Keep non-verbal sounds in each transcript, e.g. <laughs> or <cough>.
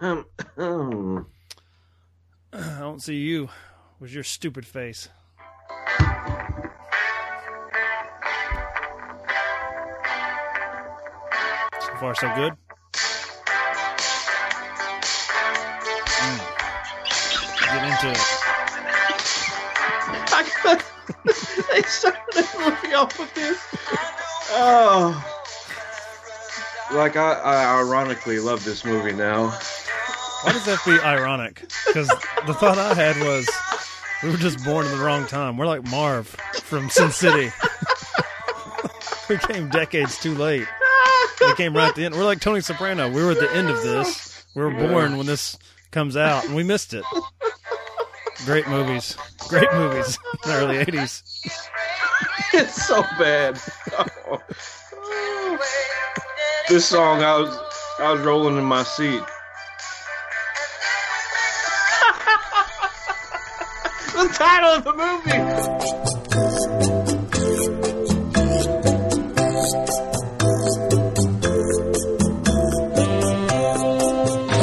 I don't see you with your stupid face. So far, so good. Mm. Get into it. <laughs> They started the movie off with this. Oh. Like, I, I ironically love this movie now. Why does that be ironic? Because the thought I had was we were just born in the wrong time. We're like Marv from Sin City. <laughs> we came decades too late. We came right at the end. We're like Tony Soprano. We were at the end of this. We were born when this comes out, and we missed it. Great movies. Great movies in the early 80s. <laughs> It's so bad. This song, I was, I was rolling in my seat. <laughs> the title of the movie.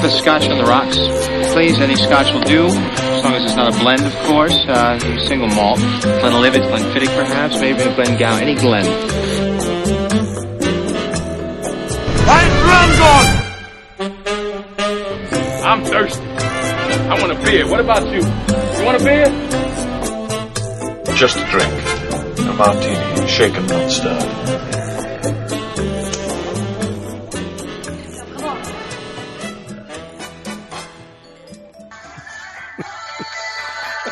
The scotch on the rocks, please. Any scotch will do, as long as it's not a blend, of course. Uh, single malt, Glenlivet, Glenfiddich, perhaps, maybe a Glengow, any Glen. I'm thirsty. I want a beer. What about you? You want a beer? Just a drink. A martini, shaken, not stirred.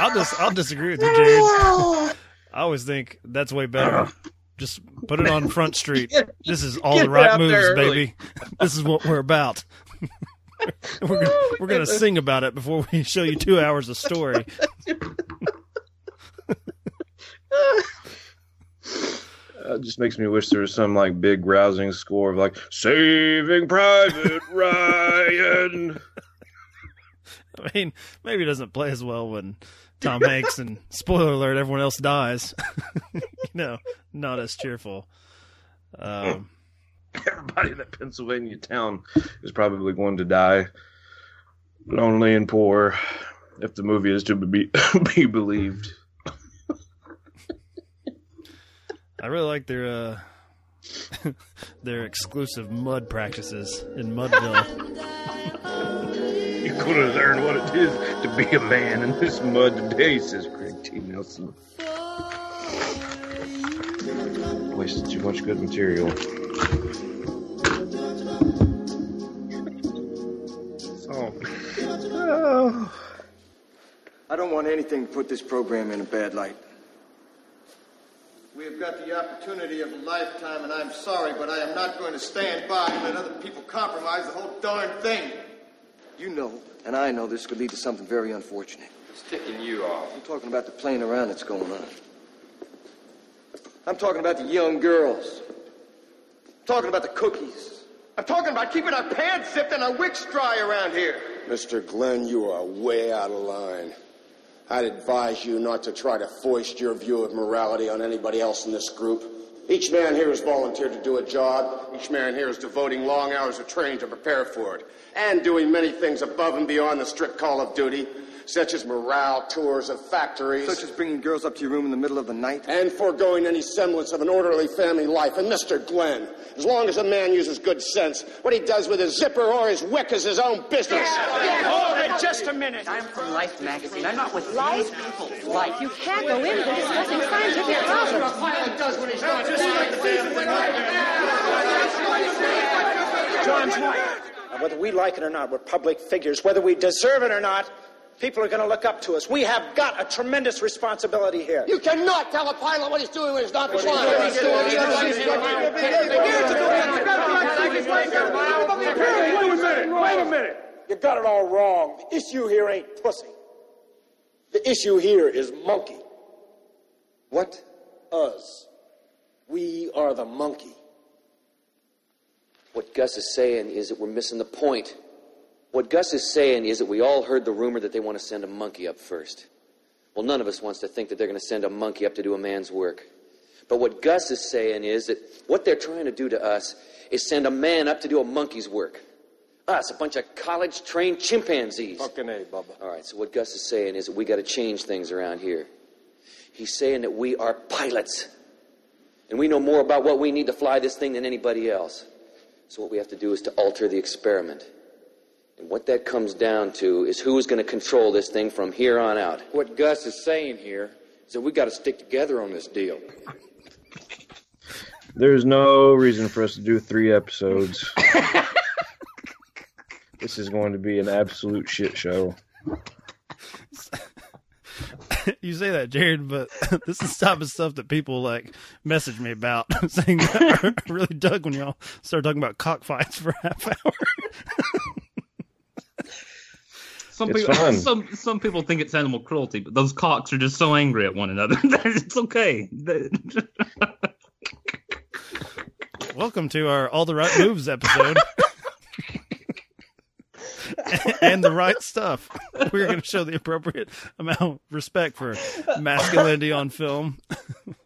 I'll just I'll disagree with you, Jared. I always think that's way better. Just put it on Front Street. <laughs> This is all the right moves, baby. <laughs> This is what we're about. <laughs> <laughs> we're gonna, we're gonna sing about it before we <laughs> show you two hours of story. <laughs> It just makes me wish there was some like big rousing score of like Saving Private Ryan. I mean, maybe it doesn't play as well when Tom Hanks and spoiler alert, everyone else dies. you know, not as cheerful. Um, <laughs> Everybody in that Pennsylvania town is probably going to die lonely and poor if the movie is to be <laughs> be believed. I really like their uh, <laughs> their exclusive mud practices in Mudville. You're going to learn what it is to be a man in this mud today, says Craig T. Nelson. Wasted too much good material. Want anything to put this program in a bad light. We have got the opportunity of a lifetime, and I'm sorry, but I am not going to stand by and let other people compromise the whole darn thing. You know, and I know this could lead to something very unfortunate. What's ticking you off? I'm talking about the playing around that's going on. I'm talking about the young girls. I'm talking about the cookies. I'm talking about keeping our pants zipped and our wicks dry around here. Mr. Glenn, you are way out of line. I'd advise you not to try to foist your view of morality on anybody else in this group. Each man here has volunteered to do a job. Each man here is devoting long hours of training to prepare for it. And doing many things above and beyond the strict call of duty, such as morale tours of factories. Such as bringing girls up to your room in the middle of the night. and foregoing any semblance of an orderly family life. And Mr. Glenn, as long as a man uses good sense, what he does with his zipper or his wick is his own business. Hold it just a minute. I'm from Life magazine. I'm not with Life people. Life. You can't go into discussing scientific problems. A pilot does what he's not just like the damn thing. John's right. Now, whether we like it or not, we're public figures. Whether we deserve it or not, people are going to look up to us. We have got a tremendous responsibility here. You cannot tell a pilot what he's doing when he's not flying. Wait trying. a minute. Wait a minute. You got it all wrong. The issue here ain't pussy. The issue here is monkey. What? Us. We are the monkey. What Gus is saying is that we're missing the point. What Gus is saying is that we all heard the rumor that they want to send a monkey up first. Well, none of us wants to think that they're going to send a monkey up to do a man's work. But what Gus is saying is that what they're trying to do to us is send a man up to do a monkey's work. Us, a bunch of college trained chimpanzees. Fucking A, Bubba. All right, so what Gus is saying is that we got to change things around here. He's saying that we are pilots. And we know more about what we need to fly this thing than anybody else. So what we have to do is to alter the experiment. And what that comes down to is who's going to control this thing from here on out. What Gus is saying here is that we got to stick together on this deal. There's no reason for us to do three episodes. <laughs> this is going to be an absolute shit show. <laughs> you say that, Jared, but <laughs> this is the type of stuff that people like message me about, saying that I really dug when y'all started talking about cockfights for a half hour. Some It's people, fun. some some people think it's animal cruelty, but those cocks are just so angry at one another. that <laughs> it's okay. <laughs> Welcome to our All the Right Moves episode. <laughs> and the right stuff. We're going to show the appropriate amount of respect for masculinity on film,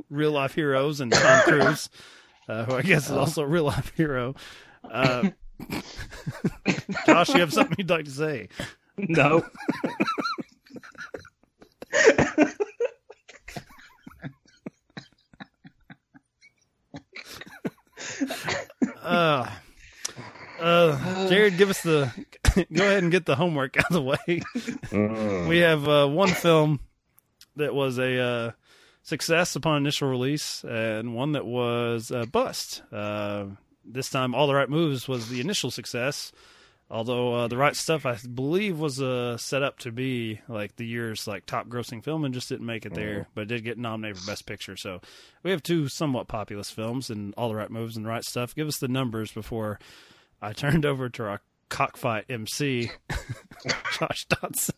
real life heroes, and Tom Cruise, uh, who I guess is also a real life hero. Uh, Josh, you have something you'd like to say? No. <laughs> Uh, uh, Jared, give us the. <laughs> go ahead and get the homework <laughs> out of the way. Mm. we have uh, one film that was a uh, success upon initial release, and one that was a bust. Uh, this time, All the Right Moves was the initial success. Although uh, the right stuff, I believe, was uh, set up to be like the year's like top grossing film, and just didn't make it there, but it did get nominated for Best Picture. So we have two somewhat populous films, and all the right moves and the right stuff. Give us the numbers before I turned <laughs> over to our cockfight MC, <laughs> Josh Dodson.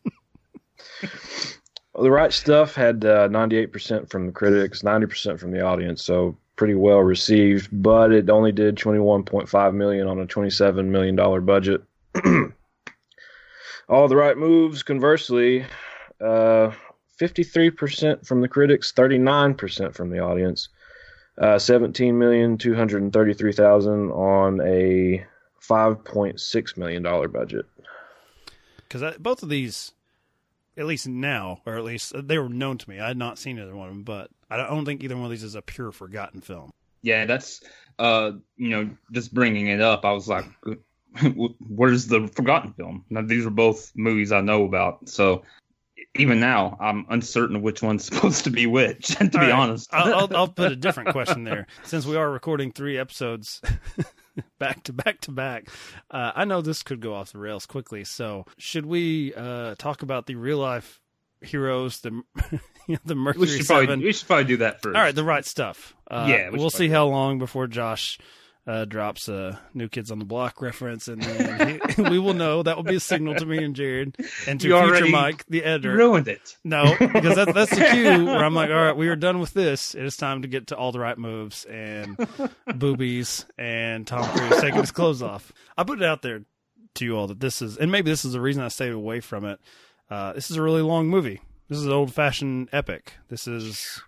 Well, the right stuff had uh, 98% from the critics, 90% from the audience, so pretty well received. But it only did 21.5 million on a 27 million dollar budget. <clears throat> All the right moves, conversely, uh, 53% from the critics, 39% from the audience, uh, 17,233,000 on a 5.6 million dollar budget. because both of these, at least now, or at least uh, they were known to me. I had not seen either one of them, but I don't think either one of these is a pure forgotten film. yeah, that's uh, you know, just bringing it up. I was like, <laughs> where's the forgotten film? Now, these are both movies I know about, so even now I'm uncertain which one's <laughs> supposed to be which. <laughs> to be All right, honest, I'll, I'll, put a different question there. Since we are recording three episodes back to back to back, uh, I know this could go off the rails quickly. So, should we uh, talk about the real life heroes, the you know, the Mercury we should probably Seven? we should probably do that first. All right, the right stuff. Uh, Yeah, we we'll see how long before Josh uh, drops a New Kids on the Block reference, and then he, <laughs> we will know. That will be a signal to me and Jared, and to You future Mike, the editor. ruined it. No, because that's that's the cue <laughs> where I'm like, all right, we are done with this. It is time to get to all the right moves and <laughs> boobies and Tom Cruise taking his clothes off. I put it out there to you all that this is, and maybe this is the reason I stayed away from it. Uh, this is a really long movie. This is an old fashioned epic. This is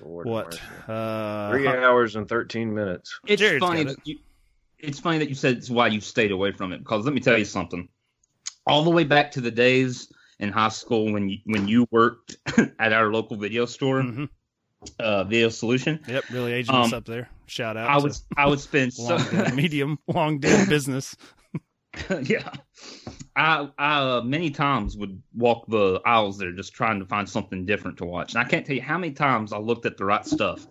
Lord what uh, Three hours and 13 minutes. It's Jared's funny got that you. It's funny that you said it's why you stayed away from it because let me tell you something. All the way back to the days in high school when you when you worked <laughs> at our local video store, Mhm. uh, Video Solution. Yep, really aging us Um, up there. Shout out. I to would I would spend so dead, <laughs> medium long dead business. <laughs> yeah. I I uh, many times would walk the aisles there just trying to find something different to watch, and I can't tell you how many times I looked at the right stuff.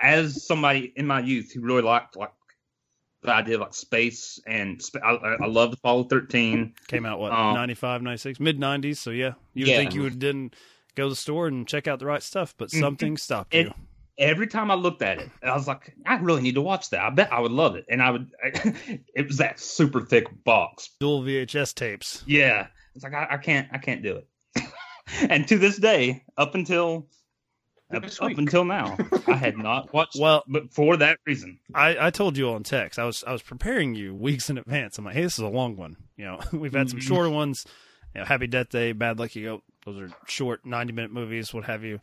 As somebody in my youth who really liked like the idea of like space and sp- I, I loved Apollo thirteen. Came out what Um, 95, 96, mid nineties. So yeah, you would Yeah. think you would didn't go to the store and check out the right stuff, but Mhm. something stopped It- you. Every time I looked at it, I was like, I really need to watch that. I bet I would love it, and I would. <laughs> it was that super thick box. Dual VHS tapes. Yeah, it's like I, I can't I can't do it. <laughs> and to this day, up until up, up until now, I had <laughs> not watched. Well- but for that reason, I, I told you on text. I was I was preparing you weeks in advance. I'm like, hey, this is a long one. You know, we've had some Mhm. shorter ones. You know, Happy Death Day, Bad Lucky Goat. Those are short, 90 minute movies, what have you.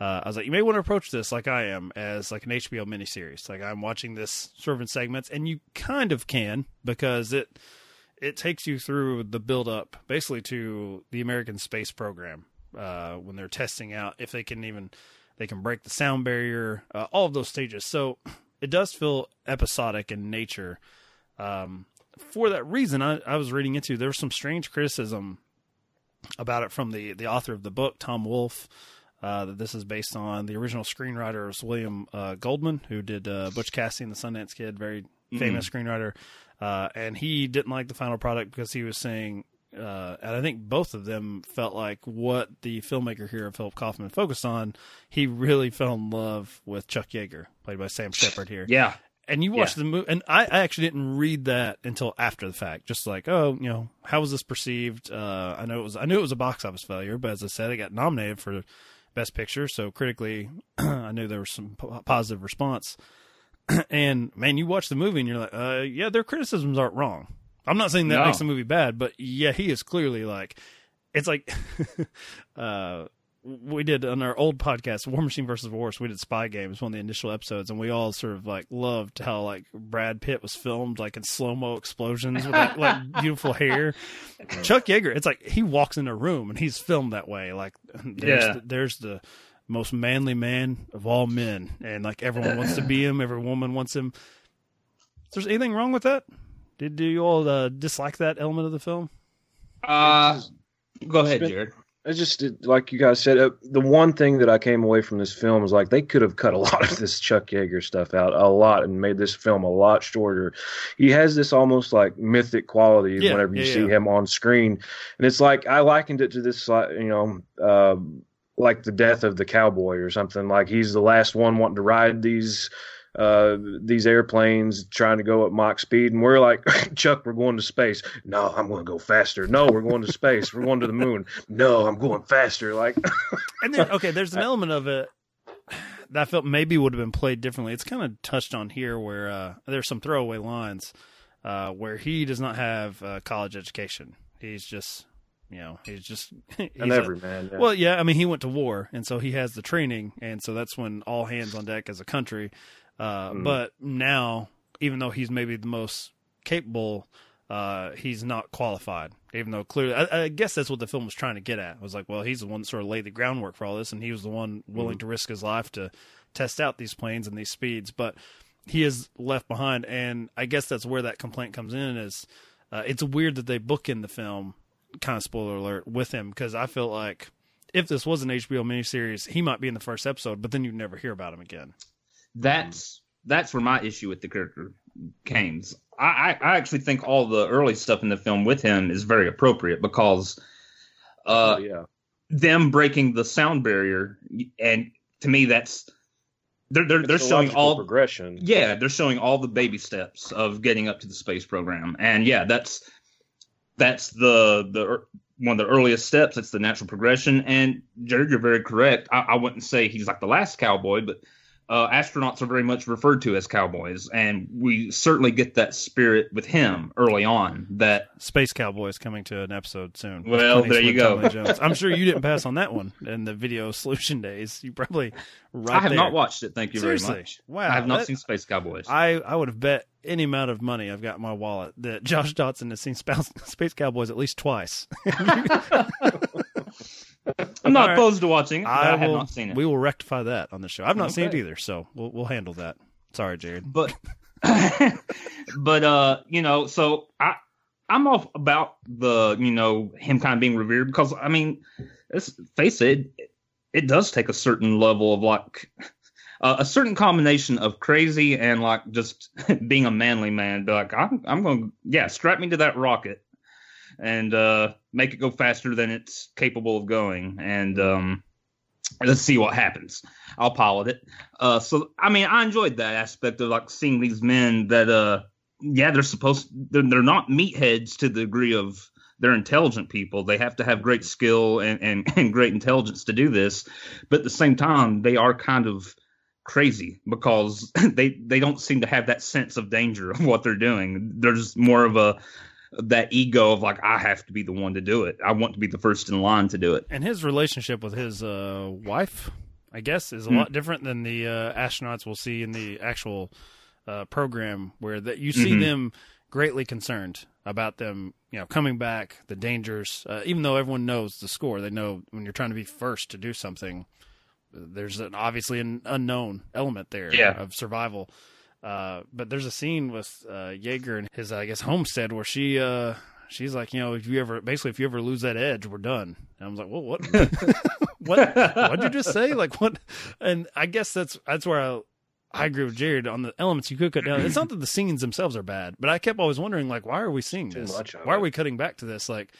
Uh, I was like, you may want to approach this like I am, as like an HBO miniseries. Like I'm watching this sort of segments, and you kind of can because it it takes you through the build up, basically to the American space program uh, when they're testing out if they can even they can break the sound barrier, uh, all of those stages. So it does feel episodic in nature. Um, for that reason, I, I was reading into there was some strange criticism about it from the the author of the book, Tom Wolfe. Uh, that this is based on the original screenwriter was William uh, Goldman, who did uh, Butch Cassidy and the Sundance Kid, very famous screenwriter. Uh, and he didn't like the final product because he was saying, uh, and I think both of them felt like what the filmmaker here, Philip Kaufman, focused on. He really fell in love with Chuck Yeager, played by Sam Shepard here. Yeah. And you watched Yeah. the movie, and I, I actually didn't read that until after the fact. Just like, oh, you know, how was this perceived? Uh, I know it was, I knew it was a box office failure, but as I said, it got nominated for Best Picture, so critically, <clears throat> I knew there was some po- positive response. <clears throat> and man, you watch the movie and you're like, uh, yeah, their criticisms aren't wrong. I'm not saying that No. makes the movie bad, but yeah, he is clearly like, it's like, <laughs> uh, we did on our old podcast, War Machine versus Wars. We did Spy Games, one of the initial episodes, and we all sort of like loved how like Brad Pitt was filmed like in slow mo explosions with like, like <laughs> beautiful hair. Chuck Yeager, it's like he walks in a room and he's filmed that way. Like there's Yeah. the, there's the most manly man of all men, and like everyone wants to be him. Every woman wants him. Is there anything wrong with that? Did do you all uh, dislike that element of the film? Uh, go ahead, been- Jared. It's just like you guys said. Uh, the one thing that I came away from this film is like they could have cut a <laughs> lot of this Chuck Yeager stuff out, a lot, and made this film a lot shorter. He has this almost like mythic quality Yeah, whenever you yeah, see yeah. him on screen, and it's like I likened it to this, you know, uh, like the death of the cowboy or something. Like he's the last one wanting to ride these. Uh, these airplanes trying to go at Mach speed, and we're like, <laughs> Chuck, we're going to space. No, I'm going to go faster. No, we're going to space. We're going to the moon. No, I'm going faster. Like, <laughs> And then okay, there's an element of it that I felt maybe would have been played differently. It's kind of touched on here where uh, there's some throwaway lines uh, where he does not have uh, college education. He's just you know he's just <laughs> he's An everyman, yeah. Well, yeah, I mean he went to war, and so he has the training, and so that's when all hands on deck as a country. Uh, Mm. But now, even though he's maybe the most capable, uh, he's not qualified. Even though clearly, I, I guess that's what the film was trying to get at. It was like, well, he's the one that sort of laid the groundwork for all this, and he was the one willing Mhm. to risk his life to test out these planes and these speeds. But he is left behind, and I guess that's where that complaint comes in. Is uh, it's weird that they book in the film, kind of spoiler alert, with him because I feel like if this was an HBO miniseries, he might be in the first episode, but then you'd never hear about him again. That's that's where my issue with the character came. I, I, actually think all the early stuff in the film with him is very appropriate because uh, Oh, yeah. them breaking the sound barrier, and to me, that's they're they're, they're showing all progression. Yeah, they're showing all the baby steps of getting up to the space program, and yeah, that's that's the the one of the earliest steps. It's the natural progression, and Jared, you're very correct. I, I wouldn't say he's like the last cowboy, but uh, astronauts are very much referred to as cowboys, and we certainly get that spirit with him early on. That Space Cowboys coming to an episode soon. Well, there you go. Jones. I'm sure you didn't pass on that one in the video <laughs> solution days. You probably right I have there. not watched it. Thank you Seriously? very much. Wow, I have not that- seen Space Cowboys. I, I would have bet any amount of money I've got in my wallet that <laughs> Josh Dotson has seen Space, Space Cowboys at least twice. <laughs> I'm not All right. opposed to watching it. but I, have not seen it. We will rectify that on the show. I've not seen it either, so we'll we'll handle that. Sorry, Jared. but <laughs> but uh you know so i i'm off about the you know him kind of being revered because i mean let's face it it does take a certain level of like <laughs> uh, a certain combination of crazy and like just <laughs> being a manly man be like i'm, I'm gonna yeah strap me to that rocket and uh make it go faster than it's capable of going and um let's see what happens i'll pilot it uh, so I mean, I enjoyed that aspect of like seeing these men that, uh, yeah, they're supposed they're, they're not meatheads to the degree of they're intelligent people. They have to have great skill and, and, <laughs> and great intelligence to do this, but at the same time, they are kind of crazy because <laughs> they they don't seem to have that sense of danger of what they're doing. There's more of a that ego of like I have to be the one to do it. I want to be the first in line to do it. And his relationship with his uh, wife, I guess, is a Hmm. lot different than the uh, astronauts we'll see in the actual uh, program, where that you see Mhm. them greatly concerned about them, you know, coming back, the dangers. Uh, even though everyone knows the score, they know when you're trying to be first to do something, there's an obviously an unknown element there Yeah. of survival. Uh, but there's a scene with uh, Yeager and his, I guess, homestead where she, uh, she's like, you know, if you ever, basically, if you ever lose that edge, we're done. And I was like, well, what, <laughs> what, what'd you just say? Like what? And I guess that's that's where I, I agree with Jared on the elements you could cut down. It's not that the scenes themselves are bad, but I kept always wondering, like, why are we seeing Too this? much of Why are we cutting back to this? Like,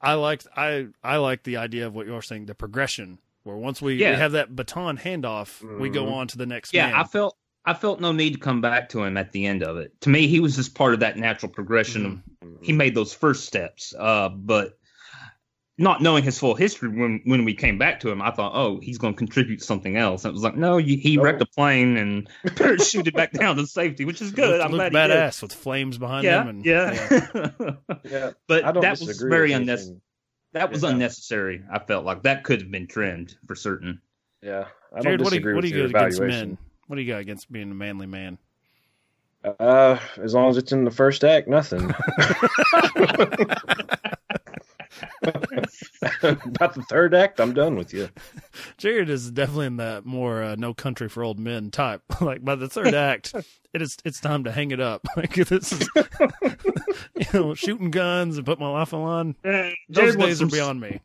I liked, I, I like the idea of what you're saying, the progression. Where once we, we have that baton handoff, we go Mhm. on to the next Yeah, man. I felt I felt no need to come back to him at the end of it. To me, he was just part of that natural progression of he made those first steps. Uh, but not knowing his full history when when we came back to him, I thought, oh, he's going to contribute something else. And it was like, no, you, he wrecked a plane and <laughs> parachuted back down to safety, which is good. Looked- I'm looked glad he did. badass with flames behind Yeah, him. And, yeah. Yeah, <laughs> but that was very unnecessary. That was Yeah. unnecessary. I felt like that could have been trimmed for certain. Yeah, I don't Jared, what do you, disagree what do with you your got against evaluation. men? What do you got against being a manly man? Uh, as long as it's in the first act, nothing. <laughs> About the third act, I'm done with you. Jared is definitely in that more uh, no country for old men type. <laughs> like by the third act, it is it's time to hang it up. <laughs> Like this is you know shooting guns and put my life on. line. Those Jared days are beyond me.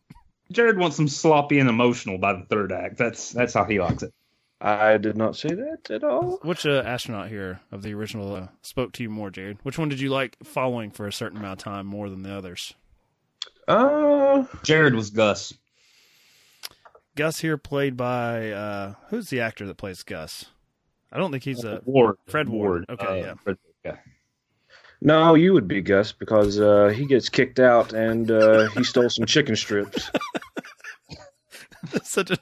Jared wants some sloppy and emotional by the third act. That's that's how he likes it. I did not say that at all. Which uh, astronaut here of the original uh, spoke to you more, Jared? Which one did you like following for a certain amount of time more than the others? Uh, Jared was Gus. Gus here played by uh, who's the actor that plays Gus? I don't think he's a Ward. Fred Ward. Okay, Uh, yeah. Fred- yeah. no, you would be Gus because uh, he gets kicked out and uh, he stole some chicken strips. <laughs> <laughs> That's such a.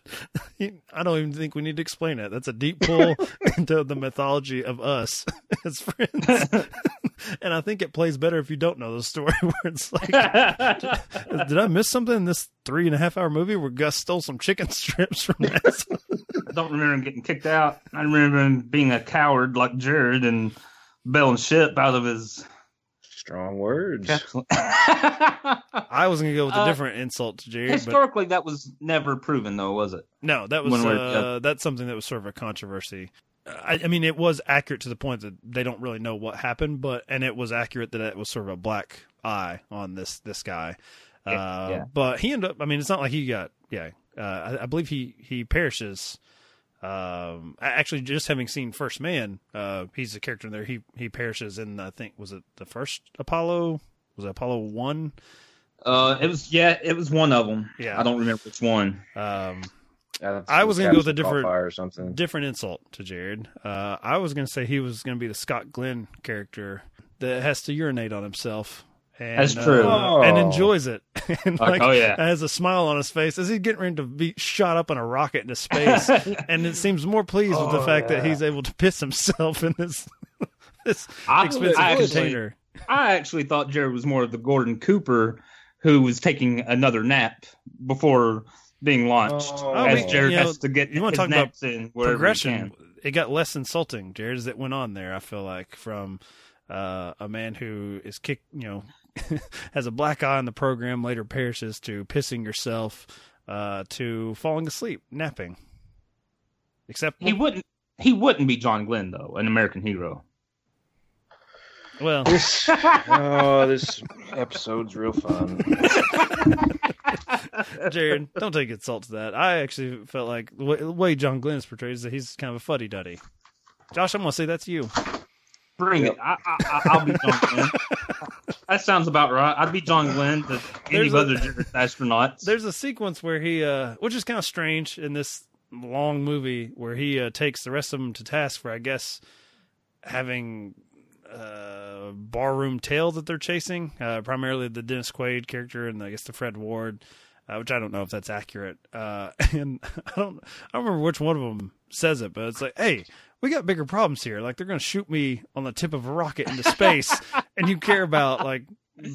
I don't even think we need to explain it. That's a deep pull <laughs> into the mythology of us <laughs> as friends, and I think it plays better if you don't know the story. Where it's like, did I miss something in this three and a half hour movie where Gus stole some chicken strips from us? I don't remember him getting kicked out. I remember him being a coward like Jared and bailing ship out of his. Strong words. <laughs> I was gonna go with a Uh, different insult to Jared, but Historically, that was never proven, though, was it? No, that was When uh, that's something that was sort of a controversy. I, I mean, it was accurate to the point that they don't really know what happened, but and it was accurate that it was sort of a black eye on this this guy. Uh, yeah. But he ended up. I mean, it's not like he got. Yeah, uh, I, I believe he he perishes. Um, actually, just having seen First Man, uh, he's a character in there. He he perishes in I think was it the first Apollo? Was it Apollo one? Uh, it was yeah, it was one of them. Yeah. I don't remember which one. Um, Yeah, I was going to go with a different fire or something. different insult to Jared. Uh, I was going to say he was going to be the Scott Glenn character that has to urinate on himself. And, That's true. uh, and Oh. enjoys it. <laughs> and Like, oh, yeah. has a smile on his face as he's getting ready to be shot up in a rocket into space. <laughs> and it seems more pleased with the Oh, fact that he's able to piss himself in this <laughs> this I- expensive I actually- container. I actually thought Jared was more of the Gordon Cooper who was taking another nap before being launched, Oh, as Jared you know, has to get you wanna his talk about naps in wherever progression he can. it got less insulting jared as it went on there i feel like from uh, a man who is kicked you know <laughs> has a black eye on the program later perishes to pissing yourself uh, to falling asleep napping except He wouldn't. He wouldn't be John Glenn though, an American hero. well This, <laughs> oh, this episode's real fun. jared don't take insult to that i actually felt like the way, the way john glenn is portrayed is that he's kind of a fuddy-duddy josh i'm gonna say that's you Bring it. I, I, I- I'll be John Glenn. <laughs> that sounds about right. I'd be John Glenn to any There's a- other Jared astronauts. There's a sequence where he, uh, which is kind of strange in this long movie, where he uh, takes the rest of them to task for, I guess, having uh, barroom tale that they're chasing, uh, primarily the Dennis Quaid character and I guess the Fred Ward, uh, which I don't know if that's accurate. Uh, <laughs> and I don't, I don't remember which one of them says it, but it's like, hey. We got bigger problems here. Like they're going to shoot me on the tip of a rocket into space, <laughs> and you care about like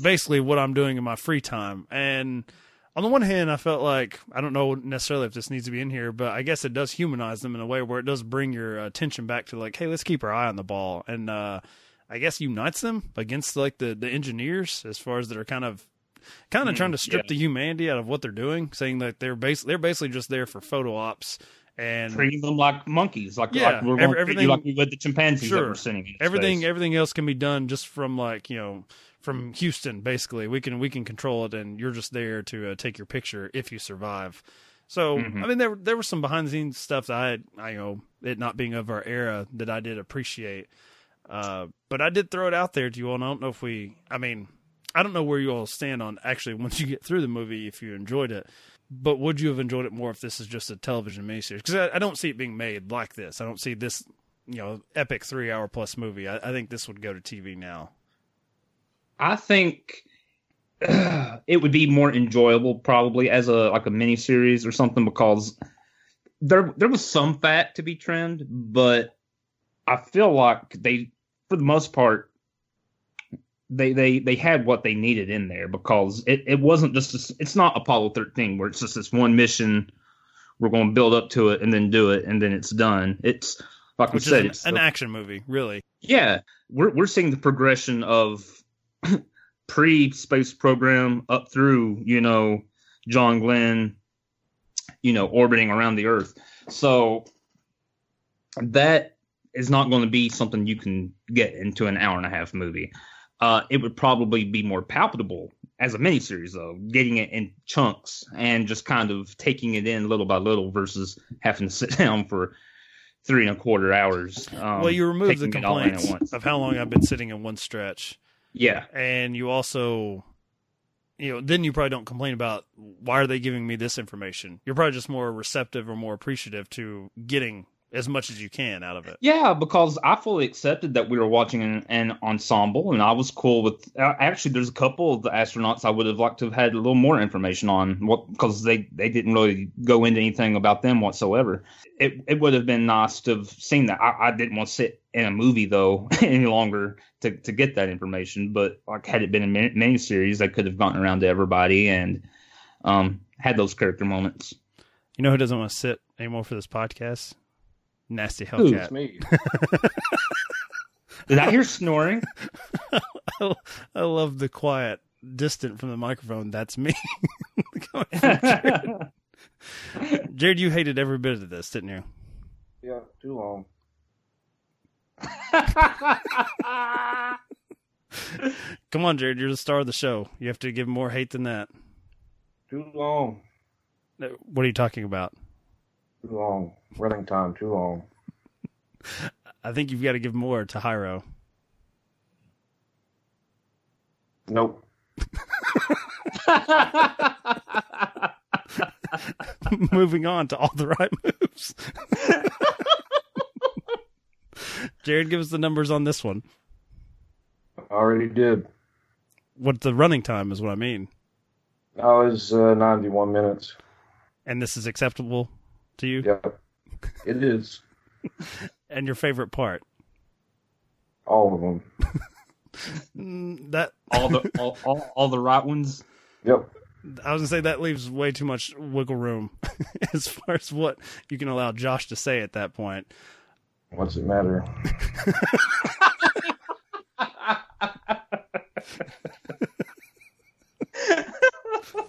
basically what I'm doing in my free time. And on the one hand, I felt like I don't know necessarily if this needs to be in here, but I guess it does humanize them in a way where it does bring your attention back to like, hey, let's keep our eye on the ball, and uh, I guess unites them against like the the engineers as far as that are kind of kind of Mm, trying to strip yeah. the humanity out of what they're doing, saying that they're bas- they're basically just there for photo ops and treating them like monkeys, like, Yeah, like we're every- going to everything- like we would the chimpanzees that Sure. we're sending. everything space. everything else can be done just from like you know from Houston basically we can we can control it and you're just there to uh, take your picture if you survive so Mhm. I mean there there was some behind the scenes stuff that I I you know it not being of our era that I did appreciate uh but I did throw it out there to you all and I don't know if we I mean I don't know where you all stand on actually once you get through the movie if you enjoyed it but would you have enjoyed it more if this is just a television miniseries because I, I don't see it being made like this I don't see this you know epic three hour plus movie. I, I think this would go to TV now. I think <clears throat> it would be more enjoyable probably as a like a mini series or something because there there was some fat to be trimmed, but I feel like they for the most part they they they had what they needed in there because it, it wasn't just this, it's not Apollo 13 where it's just this one mission we're going to build up to it and then do it and then it's done. It's like Which we said, is it's an, an the- action movie, really. yeah, we're we're seeing the progression of <clears throat> pre space program up through you know John Glenn, you know orbiting around the Earth. So that is not going to be something you can get into an hour and a half movie. Uh, it would probably be more palpable as a miniseries, though, getting it in chunks and just kind of taking it in little by little versus having to <laughs> sit down for three and a quarter hours. Um, well, you remove the taking it all in at complaints of how long I've been sitting in one stretch. Yeah. And you also, you know, then you probably don't complain about why are they giving me this information. You're probably just more receptive or more appreciative to getting as much as you can out of it. Yeah, because I fully accepted that we were watching an, an ensemble, and I was cool with. Uh, actually, there's a couple of the astronauts I would have liked to have had a little more information on, what because they they didn't really go into anything about them whatsoever. It it would have been nice to have seen that. I, I didn't want to sit in a movie though <laughs> any longer to to get that information. But like, had it been a mini miniseries, they could have gotten around to everybody and um had those character moments. You know who doesn't want to sit anymore for this podcast? Nasty? Hellcat. Me. <laughs> Did I hear snoring? I, <laughs> I love the quiet, distant from the microphone. That's me. <laughs> Jared. Jared, you hated every bit of this, didn't you? Yeah, too long. Come on, Jared, you're the star of the show. You have to give more hate than that. Too long. Uh, what are you talking about? Too long. Running time, too long. I think you've got to give more to Hyro. Nope. <laughs> Moving on to all the right moves. <laughs> Jared, give us the numbers on this one. I already did. What the running time is what I mean. I was uh, 91 minutes. And this is acceptable to you? Yep. It is. <laughs> And your favorite part? All of them. Mm, that <laughs> all the all, all, all the right ones. Yep. I was gonna say that leaves way too much wiggle room <laughs> as far as what you can allow Josh to say at that point. What's it matter?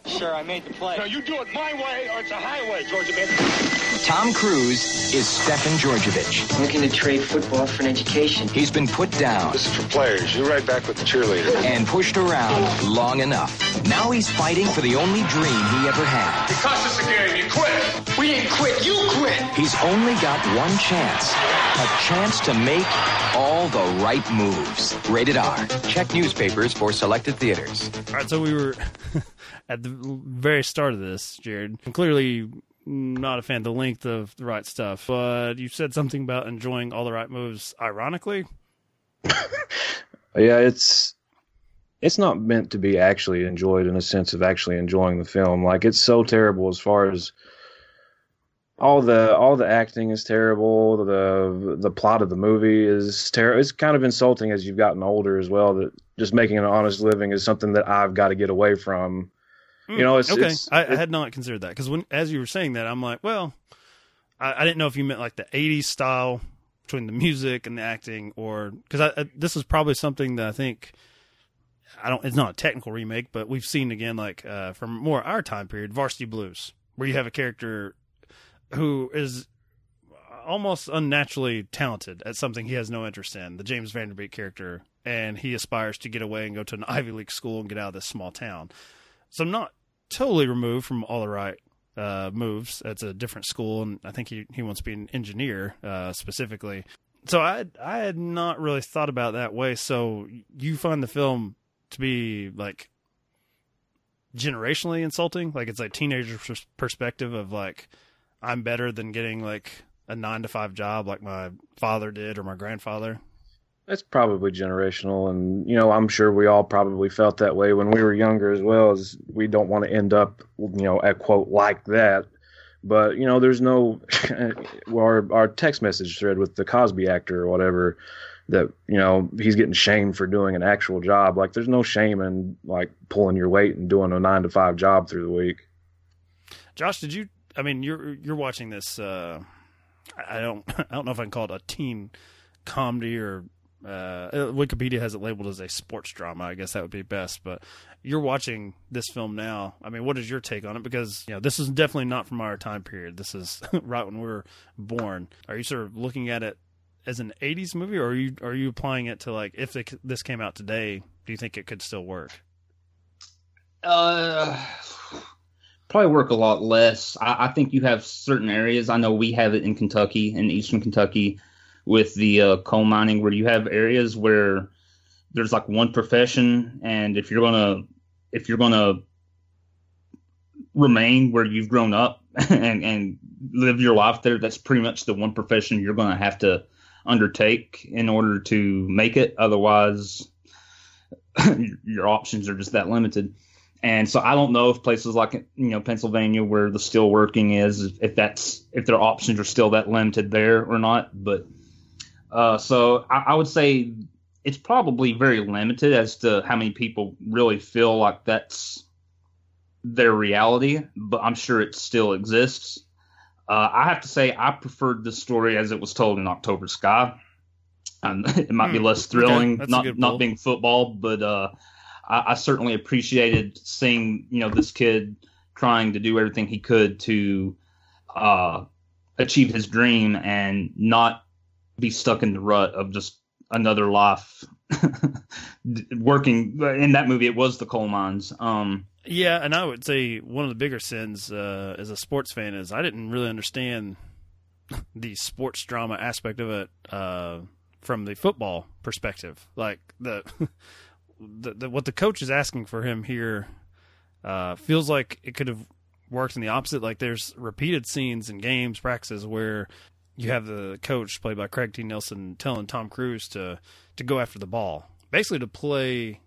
Sure, I made the play. No, you do it my way or it's a highway, Georgia baby. Tom Cruise is Stefen Djordjevic. Looking to trade football for an education. He's been put down This is for players. You're right back with the cheerleader. and pushed around long enough. Now he's fighting for the only dream he ever had. You cost us a game. You quit. We didn't quit. You quit. He's only got one chance. A chance to make all the right moves. Rated R. Check newspapers for selected theaters. All right, so we were <laughs> at the very start of this, Jared. Clearly not a fan the length of the right stuff, but you said something about enjoying all the right moves. Ironically, <laughs> Yeah, it's it's not meant to be actually enjoyed in a sense of actually enjoying the film. Like it's so terrible as far as all the all the acting is terrible. The the plot of the movie is terrible. It's kind of insulting as you've gotten older as well. That just making an honest living is something that I've got to get away from. You know, it's okay. It's, I, it- I had not considered that because when as you were saying that, I'm like, well, I, I didn't know if you meant like the '80s style between the music and the acting, or because this is probably something that I think I don't. It's not a technical remake, but we've seen again, like uh, from more our time period, Varsity Blues, where you have a character who is almost unnaturally talented at something he has no interest in. The James Van Der Beek character, and he aspires to get away and go to an Ivy League school and get out of this small town. So I'm not totally removed from all the right uh, moves. It's a different school, and I think he he wants to be an engineer uh, specifically. So I I had not really thought about that way. So you find the film to be like generationally insulting, like it's like teenager perspective of like I'm better than getting like a nine to five job like my father did or my grandfather. It's probably generational, and you know, I'm sure we all probably felt that way when we were younger as well. As we don't want to end up, you know, at quote like that. But you know, there's no <laughs> our our text message thread with the Cosby actor or whatever that you know he's getting shamed for doing an actual job. Like, there's no shame in like pulling your weight and doing a nine to five job through the week. Josh, did you? I mean, you're you're watching this. Uh, I don't <laughs> I don't know if I can call it a teen comedy or uh, Wikipedia has it labeled as a sports drama. I guess that would be best. But you're watching this film now. I mean, what is your take on it? Because you know this is definitely not from our time period. This is <laughs> right when we were born. Are you sort of looking at it as an '80s movie, or are you are you applying it to like if this came out today? Do you think it could still work? Uh, probably work a lot less. I, I think you have certain areas. I know we have it in Kentucky, in Eastern Kentucky, with the uh, coal mining, where you have areas where there's like one profession, and if you're gonna if you're gonna remain where you've grown up <laughs> and and live your life there, that's pretty much the one profession you're gonna have to undertake in order to make it. Otherwise, <laughs> your options are just that limited. And so I don't know if places like you know Pennsylvania where the steel working is if that's if their options are still that limited there or not. But uh, so I, I would say it's probably very limited as to how many people really feel like that's their reality. But I'm sure it still exists. Uh, I have to say I preferred this story as it was told in October Sky. Um, <laughs> it might be Hmm, less thrilling, a not not being football, but uh, I, I certainly appreciated seeing you know this kid trying to do everything he could to uh, achieve his dream and not be stuck in the rut of just another life <laughs> working in that movie it was the coal mines um Yeah, and I would say one of the bigger sins uh, as a sports fan is I didn't really understand <laughs> the sports drama aspect of it uh, from the football perspective. Like the, <laughs> the, the what the coach is asking for him here uh, feels like it could have worked in the opposite. Like there's repeated scenes in games, practices where you have the coach played by Craig T. Nelson telling Tom Cruise to to go after the ball, basically to play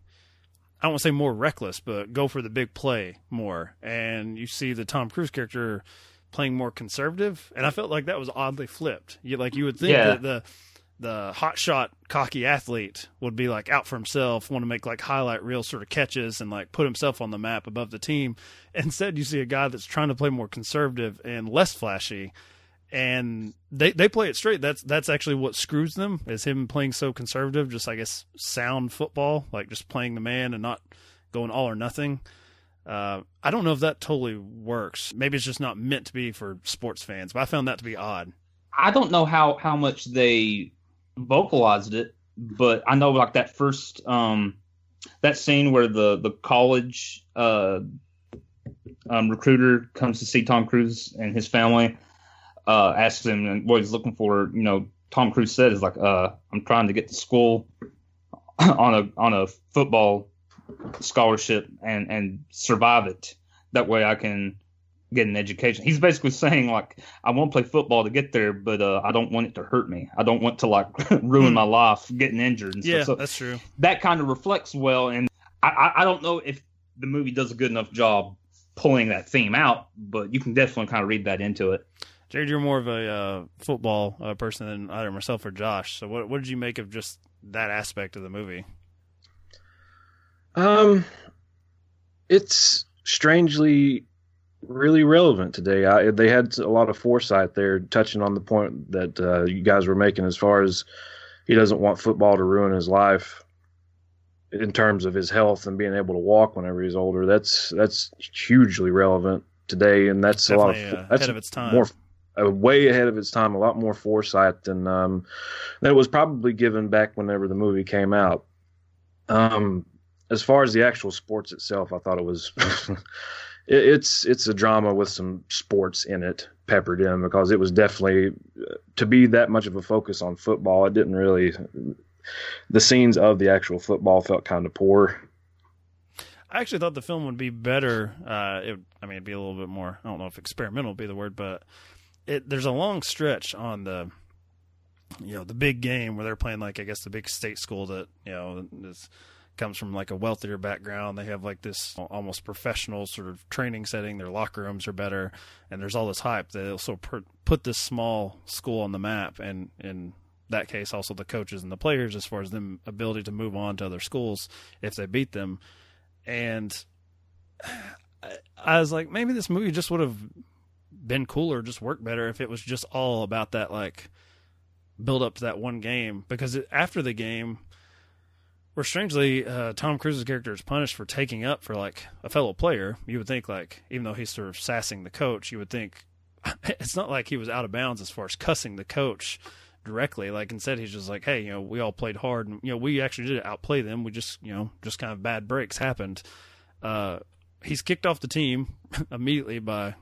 I don't want to say more reckless, but go for the big play more. And you see the Tom Cruise character playing more conservative, and I felt like that was oddly flipped. You like you would think Yeah. that the the hot shot cocky athlete would be like out for himself, want to make like highlight reel sort of catches and like put himself on the map above the team. Instead, you see a guy that's trying to play more conservative and less flashy. And they, they play it straight. That's that's actually what screws them is him playing so conservative, just I guess sound football, like just playing the man and not going all or nothing. Uh, I don't know if that totally works. Maybe it's just not meant to be for sports fans, but I found that to be odd. I don't know how how much they vocalized it, but I know like that first um that scene where the the college uh um, recruiter comes to see Tom Cruise and his family, uh, asks him what he's looking for. You know, Tom Cruise said is like, uh, I'm trying to get to school <clears throat> on a on a football scholarship and and survive it. That way I can get an education. He's basically saying like I want to play football to get there, but uh, I don't want it to hurt me. I don't want to like <laughs> ruin Hmm. my life getting injured. And Yeah, stuff. So that's true. That kind of reflects well, and I, I I don't know if the movie does a good enough job pulling that theme out, but you can definitely kind of read that into it. Jared, you're more of a uh, football uh, person than either myself or Josh. So, what what did you make of just that aspect of the movie? Um, it's strangely really relevant today. I, they had a lot of foresight there, touching on the point that uh, you guys were making as far as he doesn't want football to ruin his life in terms of his health and being able to walk whenever he's older. That's that's hugely relevant today, and that's Definitely, a lot uh, of that's ahead of its time. more way ahead of its time. A lot more foresight than um, than was probably given back whenever the movie came out. Um, as far as the actual sports itself, I thought it was. <laughs> it, it's it's a drama with some sports in it peppered in because it was definitely uh, to be that much of a focus on football. It didn't really. The scenes of the actual football felt kind of poor. I actually thought the film would be better. Uh, it, I mean, it'd be a little bit more. I don't know if experimental would be the word, but it, there's a long stretch on the, you know, the big game where they're playing like I guess the big state school that you know is comes from like a wealthier background. They have like this almost professional sort of training setting. Their locker rooms are better, and there's all this hype that also put this small school on the map. And in that case, also the coaches and the players, as far as them ability to move on to other schools if they beat them. And <sighs> I was like, maybe this movie just would have been cooler, just worked better if it was just all about that like build up to that one game. Because it, after the game where strangely uh, Tom Cruise's character is punished for taking up for like a fellow player. You would think like even though he's sort of sassing the coach, you would think <laughs> it's not like he was out of bounds as far as cussing the coach directly. Like instead he's just like, hey, you know, we all played hard, and you know, we actually did outplay them. We just you know just kind of bad breaks happened. Uh, he's kicked off the team <laughs> immediately by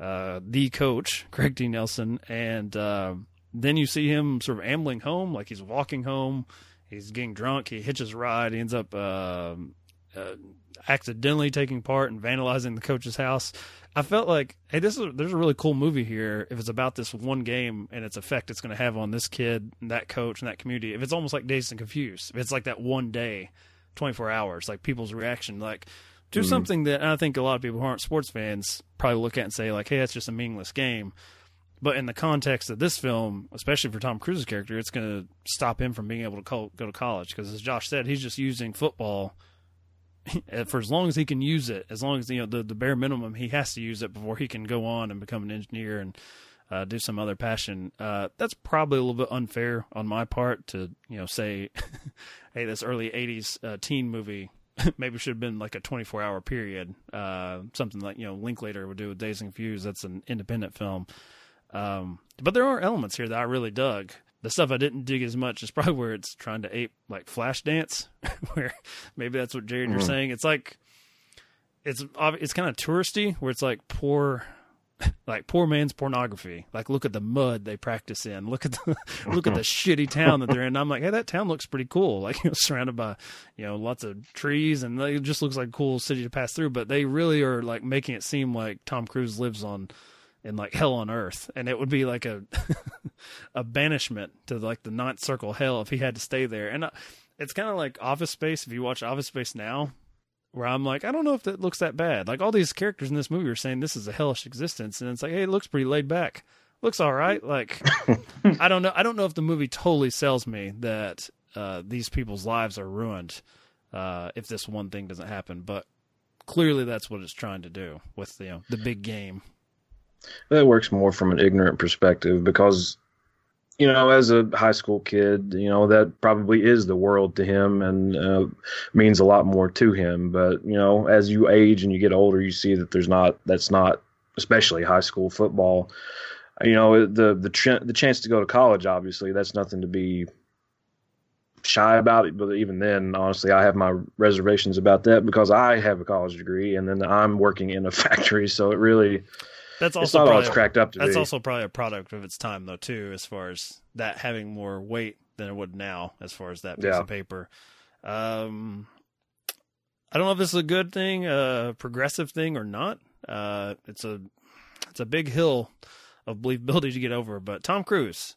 uh, the coach <laughs> Craig T. Nelson, and uh, then you see him sort of ambling home, like he's walking home he's getting drunk. He hitches a ride. He ends up uh, uh, accidentally taking part and vandalizing the coach's house. I felt like, hey, this is there's a really cool movie here. If it's about this one game and its effect it's going to have on this kid, and that coach, and that community. If it's almost like Dazed and Confused. If it's like that one day, 24 hours, like people's reaction, like do mm-hmm. something that I think a lot of people who aren't sports fans probably look at and say like, hey, that's just a meaningless game. But in the context of this film, especially for Tom Cruise's character, it's going to stop him from being able to co- go to college because, as Josh said, he's just using football <laughs> for as long as he can use it. As long as you know the the bare minimum, he has to use it before he can go on and become an engineer and uh, do some other passion. Uh, that's probably a little bit unfair on my part to you know say, <laughs> hey, this early '80s uh, teen movie <laughs> maybe should have been like a 24 hour period, uh, something like you know Linklater would do with Dazed and Confused. That's an independent film. Um, but there are elements here that I really dug. The stuff I didn't dig as much is probably where it's trying to ape like Flashdance, <laughs> where maybe that's what Jared mm-hmm. you're saying. It's like it's it's kind of touristy, where it's like poor <laughs> like poor man's pornography. Like look at the mud they practice in. Look at the <laughs> look at the <laughs> shitty town that they're in. I'm like, hey, that town looks pretty cool. Like you know, surrounded by you know lots of trees, and it just looks like a cool city to pass through. But they really are like making it seem like Tom Cruise lives on in like hell on earth and it would be like a a banishment to like the ninth circle hell if he had to stay there and uh, it's kind of like office space if you watch office space now where i'm like i don't know if that looks that bad. Like all these characters in this movie are saying this is a hellish existence and it's like hey it looks pretty laid back. Looks all right. Like <laughs> i don't know i don't know if the movie totally sells me that uh, these people's lives are ruined uh, if this one thing doesn't happen but clearly that's what it's trying to do with you know the big game. That works more from an ignorant perspective because you know as a high school kid you know that probably is the world to him and uh, means a lot more to him. But you know as you age and you get older you see that there's not that's not especially high school football. You know the the ch- the chance to go to college obviously that's nothing to be shy about it. But even then honestly i have my reservations about that because i have a college degree and then i'm working in a <laughs> factory. So it really that's also it's not probably, all it's cracked up to That's be. also probably a product of its time, though, too, as far as that having more weight than it would now, as far as that piece Yeah. of paper. Um, I don't know if this is a good thing, a progressive thing, or not. Uh, it's a it's a big hill of believability to get over. But Tom Cruise,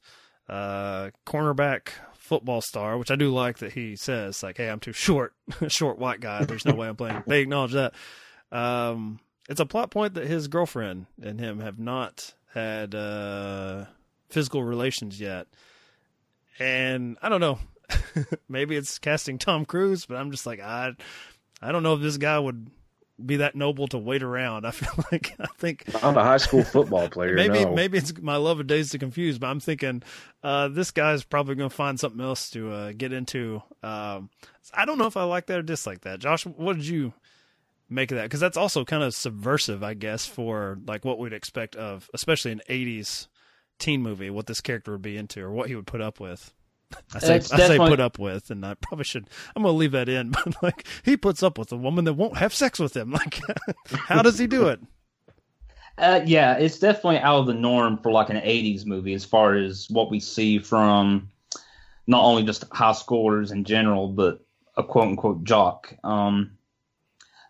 uh, cornerback football star, which I do like that he says like, "Hey, I'm too short, <laughs> short white guy. There's no way I'm playing." They acknowledge that. Um, it's a plot point that his girlfriend and him have not had uh, physical relations yet, and I don't know. <laughs> Maybe it's casting Tom Cruise, but I'm just like I, I don't know if this guy would be that noble to wait around. I <laughs> feel like I think I'm a high school football player. <laughs> maybe no. maybe it's my love of Dazed and Confused, but I'm thinking uh, this guy's probably going to find something else to uh, get into. Um, I don't know if I like that or dislike that. Josh, what did you make of that? Because that's also kind of subversive, I guess, for like what we'd expect of, especially an '80s teen movie, what this character would be into or what he would put up with. I say, I say definitely- put up with, and I probably should. I'm gonna leave that in, <laughs> but like he puts up with a woman that won't have sex with him. <laughs> Like, how does he do it? Uh, yeah, it's definitely out of the norm for like an '80s movie as far as what we see from not only just high schoolers in general, but a quote unquote jock. Um,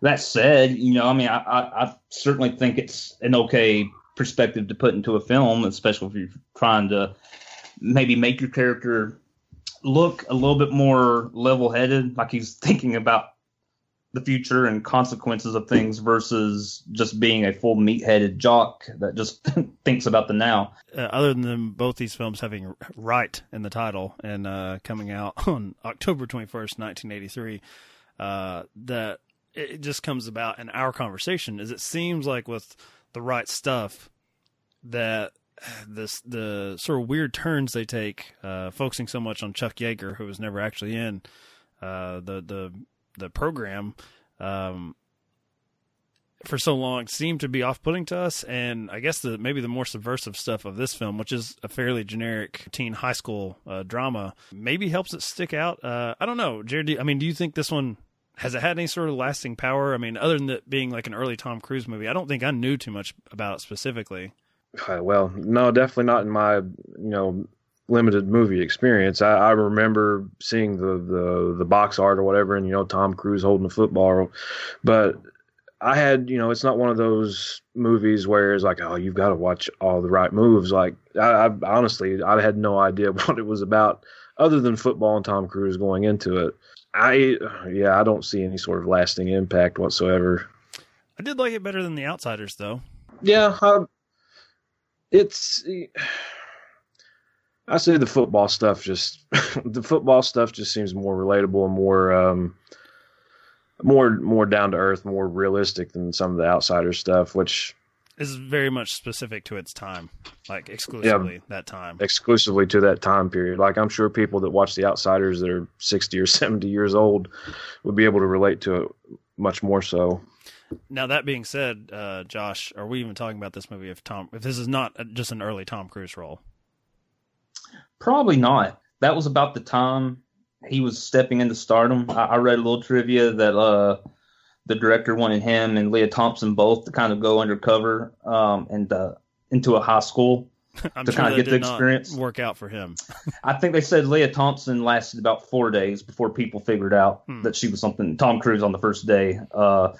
that said, you know, I mean, I, I, I certainly think it's an okay perspective to put into a film, especially if you're trying to maybe make your character look a little bit more level-headed, like he's <laughs> thinking about the future and consequences of things versus just being a full meat-headed jock that just <laughs> thinks about the now. uh, other than both these films having "right" in the title and uh, coming out <laughs> on October twenty first, nineteen eighty three, uh, that it just comes about in our conversation. Is it seems like with the right stuff that this the sort of weird turns they take, uh, focusing so much on Chuck Yeager, who was never actually in uh, the the the program. Um, for so long seemed to be off-putting to us and i guess the maybe the more subversive stuff of this film which is a fairly generic teen high school uh, drama maybe helps it stick out uh, i don't know jared do i mean do you think this one has it had any sort of lasting power i mean other than being like an early tom cruise movie i don't think i knew too much about it specifically Uh, well, no, definitely not in my you know limited movie experience. I, I remember seeing the, the the box art or whatever, and you know Tom Cruise holding a football, but I had you know it's not one of those movies where it's like oh you've got to watch all the right moves. Like I, I honestly I had no idea <laughs> what it was about other than football and Tom Cruise going into it. I yeah I don't see any sort of lasting impact whatsoever. i did like it better than the outsiders though Yeah, I, it's. I say the football stuff just <laughs> the football stuff just seems more relatable and more um, more more down to earth, more realistic than some of the outsider stuff, which is very much specific to its time like exclusively that time exclusively to that time period. Like I'm sure people that watch the outsiders that are 60 or <laughs> 70 years old would be able to relate to it much more so. Now that being said, uh, Josh, are we even talking about this movie if Tom if this is not just an early Tom Cruise role? Probably not. That was about the time he was stepping into stardom. I, I read a little trivia that uh, the director wanted him and Lea Thompson both to kind of go undercover um, and uh, into a high school <laughs> I'm to sure kind of get the experience. work out for him. <laughs> I think they said Lea Thompson lasted about four days before people figured out Hmm. that she was something. Tom Cruise on the first day. Uh,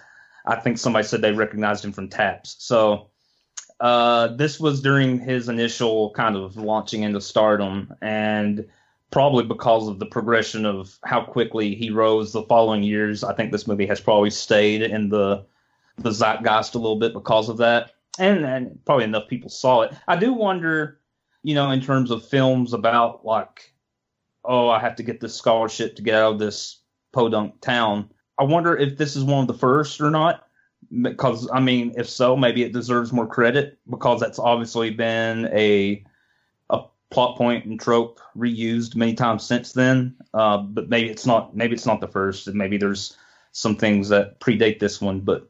I think somebody said they recognized him from Taps. So uh, this was during his initial kind of launching into stardom, and probably because of the progression of how quickly he rose the following years. I think this movie has probably stayed in the the zeitgeist a little bit because of that, and and probably enough people saw it. I do wonder, you know, in terms of films about like, oh, I have to get this scholarship to get out of this podunk town. I wonder if this is one of the first or not. Because I mean, if so, maybe it deserves more credit because that's obviously been a a plot point and trope reused many times since then. Uh, but maybe it's not. Maybe it's not the first, and maybe there's some things that predate this one. But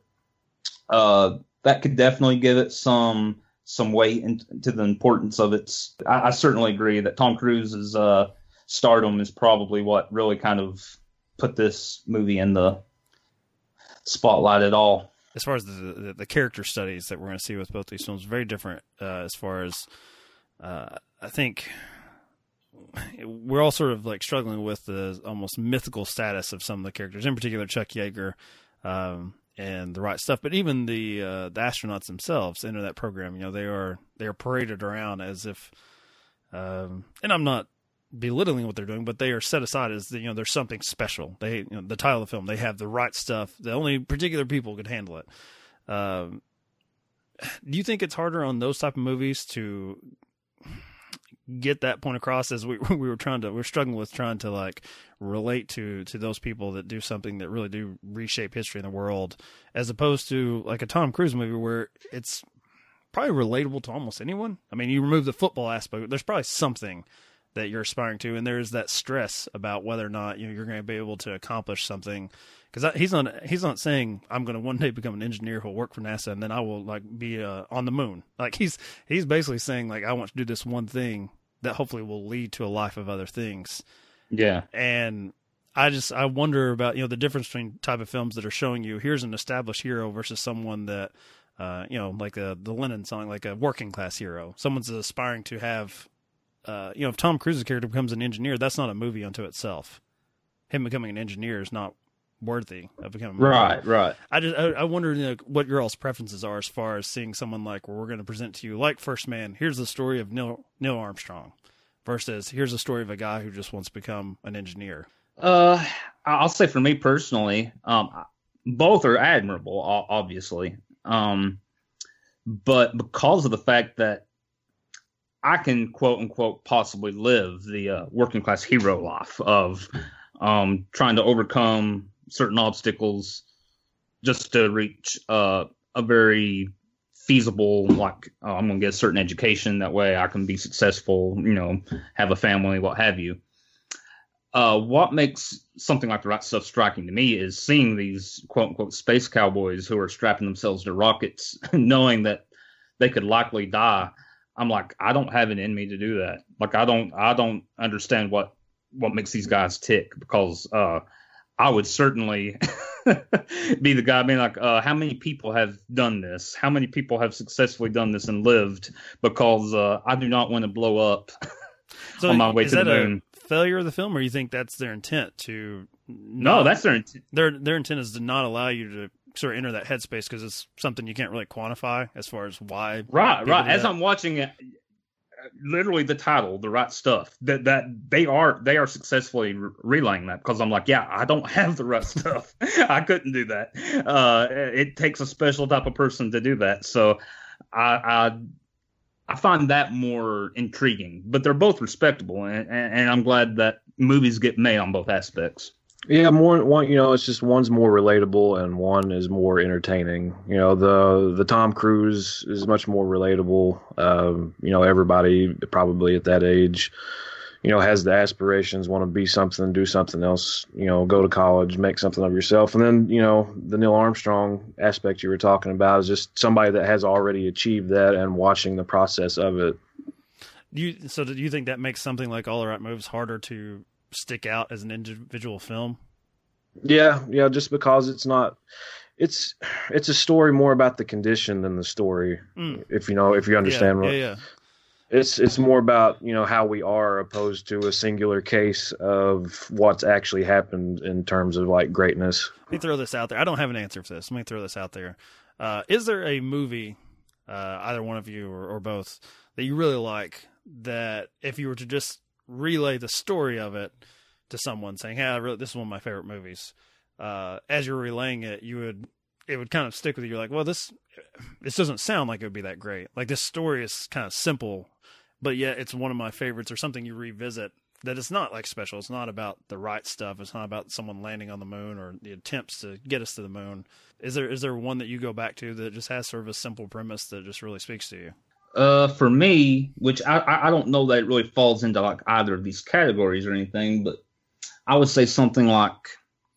uh, that could definitely give it some some weight into the importance of its. I, I certainly agree that Tom Cruise's uh, stardom is probably what really kind of put this movie in the spotlight at all. As far as the, the the character studies that we're going to see with both these films, very different. Uh, as far as uh, I think we're all sort of like struggling with the almost mythical status of some of the characters, in particular Chuck Yeager um, and the right stuff. But even the uh, the astronauts themselves enter that program. You know, they are they are paraded around as if, um, and I'm not belittling what they're doing, but they are set aside as you know there's something special. They you know, the title of the film they have the right stuff. The only particular people could handle it. Um, do you think it's harder on those type of movies to get that point across as we <laughs> we were trying to we're struggling with trying to like relate to to those people that do something that really do reshape history in the world as opposed to like a Tom Cruise movie where it's probably relatable to almost anyone. I mean, you remove the football aspect, there's probably something that you're aspiring to, and there's that stress about whether or not you know, you're going to be able to accomplish something. Because he's not he's not saying I'm going to one day become an engineer who'll work for NASA and then I will like be uh, on the moon. Like he's he's basically saying like I want to do this one thing that hopefully will lead to a life of other things. Yeah, and I just I wonder about you know the difference between type of films that are showing you here's an established hero versus someone that uh, you know like a, the Lennon song like a working class hero. Someone's aspiring to have uh, you know, if Tom Cruise's character becomes an engineer, that's not a movie unto itself. Him becoming an engineer is not worthy of becoming right, right. I just I, I wonder you know, what your all's preferences are as far as seeing someone like where we're going to present to you like First Man. Here's the story of Neil Neil Armstrong versus here's the story of a guy who just wants to become an engineer. Uh, I'll say for me personally, um, both are admirable, obviously. Um, but because of the fact that I can quote unquote possibly live the uh, working class hero life of um, trying to overcome certain obstacles just to reach uh, a very feasible like uh, I'm going to get a certain education that way I can be successful, you know, have a family, what have you. Uh, what makes something like the right stuff striking to me is seeing these quote unquote space cowboys who are strapping themselves to rockets, <laughs> knowing that they could likely die I'm like, I don't have it in me to do that. Like, I don't, I don't understand what what makes these guys tick because uh, I would certainly <laughs> be the guy being like, uh, how many people have done this? How many people have successfully done this and lived? Because uh, I do not want to blow up <laughs> so on my way to the moon. failure of the film, or you think that's their intent to? Not, no, that's their intent. Their their intent is to not allow you to sort of enter that headspace because it's something you can't really quantify as far as why. Right, right. As I'm watching it, literally the title, the right stuff. That that they are they are successfully re- relaying that because I'm like, yeah, I don't <laughs> have the right stuff. <laughs> I couldn't do that. Uh, it takes a special type of person to do that. So I, I I find that more intriguing. But they're both respectable, and, and I'm glad that movies get made on both aspects. Yeah, more one. You know, it's just one's more relatable and one is more entertaining. You know, the the Tom Cruise is much more relatable. Um, you know, everybody probably at that age, you know, has the aspirations, want to be something, do something else. You know, go to college, make something of yourself, and then you know the Neil Armstrong aspect you were talking about is just somebody that has already achieved that and watching the process of it. You so do you think that makes something like All the Right Moves harder to stick out as an individual film? Yeah, yeah, just because it's not it's it's a story more about the condition than the story. Mm. If you know, if you understand yeah, what yeah, yeah. It's it's more about, you know, how we are opposed to a singular case of what's actually happened in terms of like greatness. Let me throw this out there. I don't have an answer for this. Let me throw this out there. Uh, is there a movie, uh, either one of you or, or both, that you really like that if you were to just relay the story of it to someone saying, "Hey, I really, this is one of my favorite movies." Uh, as you're relaying it, you would it would kind of stick with you. You're like, "Well, this this doesn't sound like it would be that great. Like this story is kind of simple, but yet it's one of my favorites, or something you revisit." That it's not like special. It's not about the right stuff. It's not about someone landing on the moon or the attempts to get us to the moon. Is there is there one that you go back to that just has sort of a simple premise that just really speaks to you? Uh, for me, which I, I don't know that it really falls into like either of these categories or anything, but I would say something like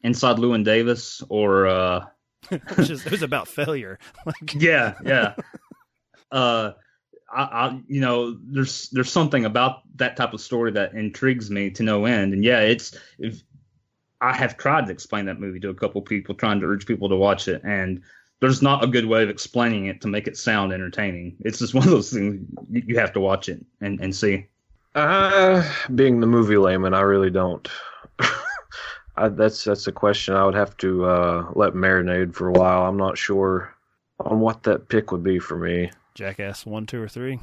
Inside Llewyn Davis or uh, just, it was about failure. <laughs> like yeah, yeah. uh, I, I, you know, there's there's something about that type of story that intrigues me to no end, and yeah, it's if I have tried to explain that movie to a couple people, trying to urge people to watch it, and there's not a good way of explaining it to make it sound entertaining. It's just one of those things you have to watch it and, and see. Uh, being the movie layman, I really don't. <laughs> I, that's that's a question I would have to uh, let marinate for a while. I'm not sure on what that pick would be for me. Jackass one, two, or three.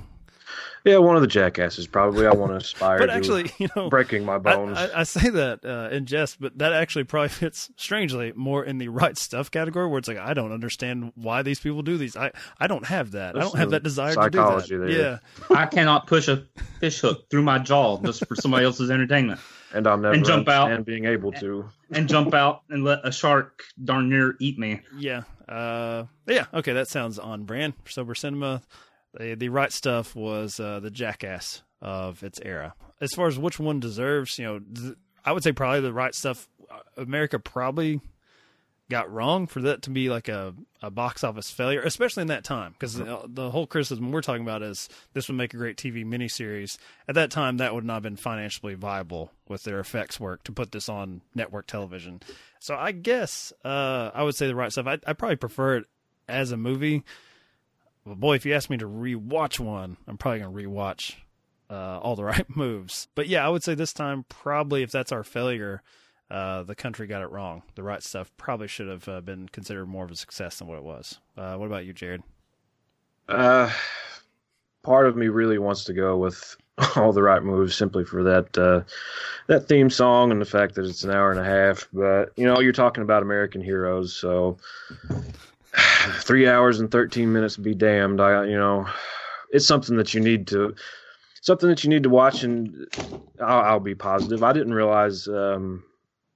Yeah, one of the jackasses probably. I want to aspire <laughs> But to actually, you know, breaking my bones. I, I say that uh, in jest, but that actually probably <laughs> fits strangely more in the right stuff category, where it's like I don't understand why these people do these. I I don't have that. I don't have that desire to do that. there. Yeah, I cannot push a fish hook through my jaw just for somebody else's entertainment. And I'll never and jump out and being able to. and jump out and let a shark darn near eat me. yeah, uh, yeah. Okay, that sounds on brand sober cinema. The the right stuff was uh, the jackass of its era. As far as which one deserves, you know, th- I would say probably the right stuff. uh, America probably got wrong for that to be like a, a box office failure, especially in that time, because the, the whole criticism we're talking about is this would make a great TV miniseries. At that time, that would not have been financially viable with their effects work to put this on network television. So I guess uh, I would say the right stuff. I, I probably prefer it as a movie. But boy, if you ask me to rewatch one, I'm probably gonna rewatch uh, all the right <laughs> moves. But yeah, I would say this time probably if that's our failure, uh, the country got it wrong. The right stuff probably should have uh, been considered more of a success than what it was. Uh, what about you, Jared? Uh, part of me really wants to go with <laughs> all the right moves simply for that uh, that theme song and the fact that it's an hour and a half. But you know, you're talking about American heroes, so <sighs> three hours and thirteen minutes be damned. I you know, it's something that you need to something that you need to watch, and I'll, I'll be positive. I didn't realize. Um,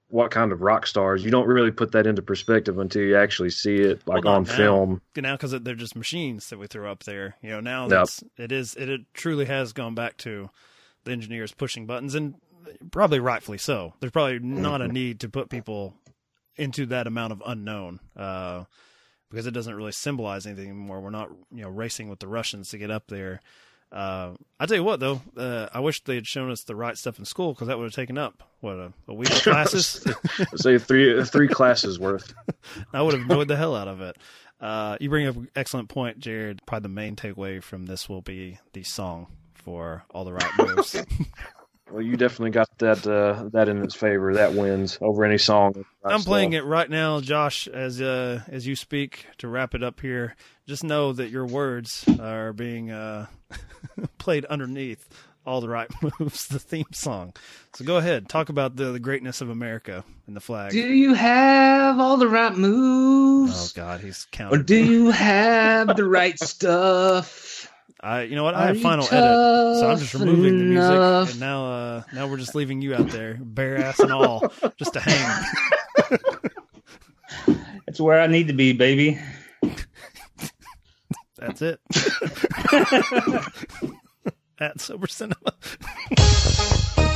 what kind of rock stars? You don't really put that into perspective until you actually see it, like Well, on now. film. Now, because they're just machines that we throw up there. You know, now Yep. it is it, it truly has gone back to the engineers pushing buttons, and probably rightfully so. There's probably not a Mm-hmm. need to put people into that amount of unknown uh, because it doesn't really symbolize anything anymore. We're not you know racing with the Russians to get up there. Uh, I tell you what, though, uh, I wish they had shown us the right stuff in school because that would have taken up what a, a week of <laughs> classes. Say three three classes worth. <laughs> I would have enjoyed the hell out of it. Uh, you bring up an excellent point, Jared. Probably the main takeaway from this will be the song for all the right moves. <laughs> Well, you definitely got that uh, that in its favor. That wins over any song. I'm playing it right now, Josh, as uh, as you speak to wrap it up here. Just know that your words are being uh, <laughs> played underneath all the right <laughs> moves, the theme song. So go ahead, talk about the, the greatness of America and the flag. Do you have all the right moves? Oh God, he's counting. Or do you have the right <laughs> stuff? I, you know what? I have final edit, so I'm just tough removing the music, enough? and now, uh, now we're just leaving you out there, bare ass and all, just to hang. <laughs> That's where I need to be, baby. That's it. <laughs> At Sober Cinema. <laughs>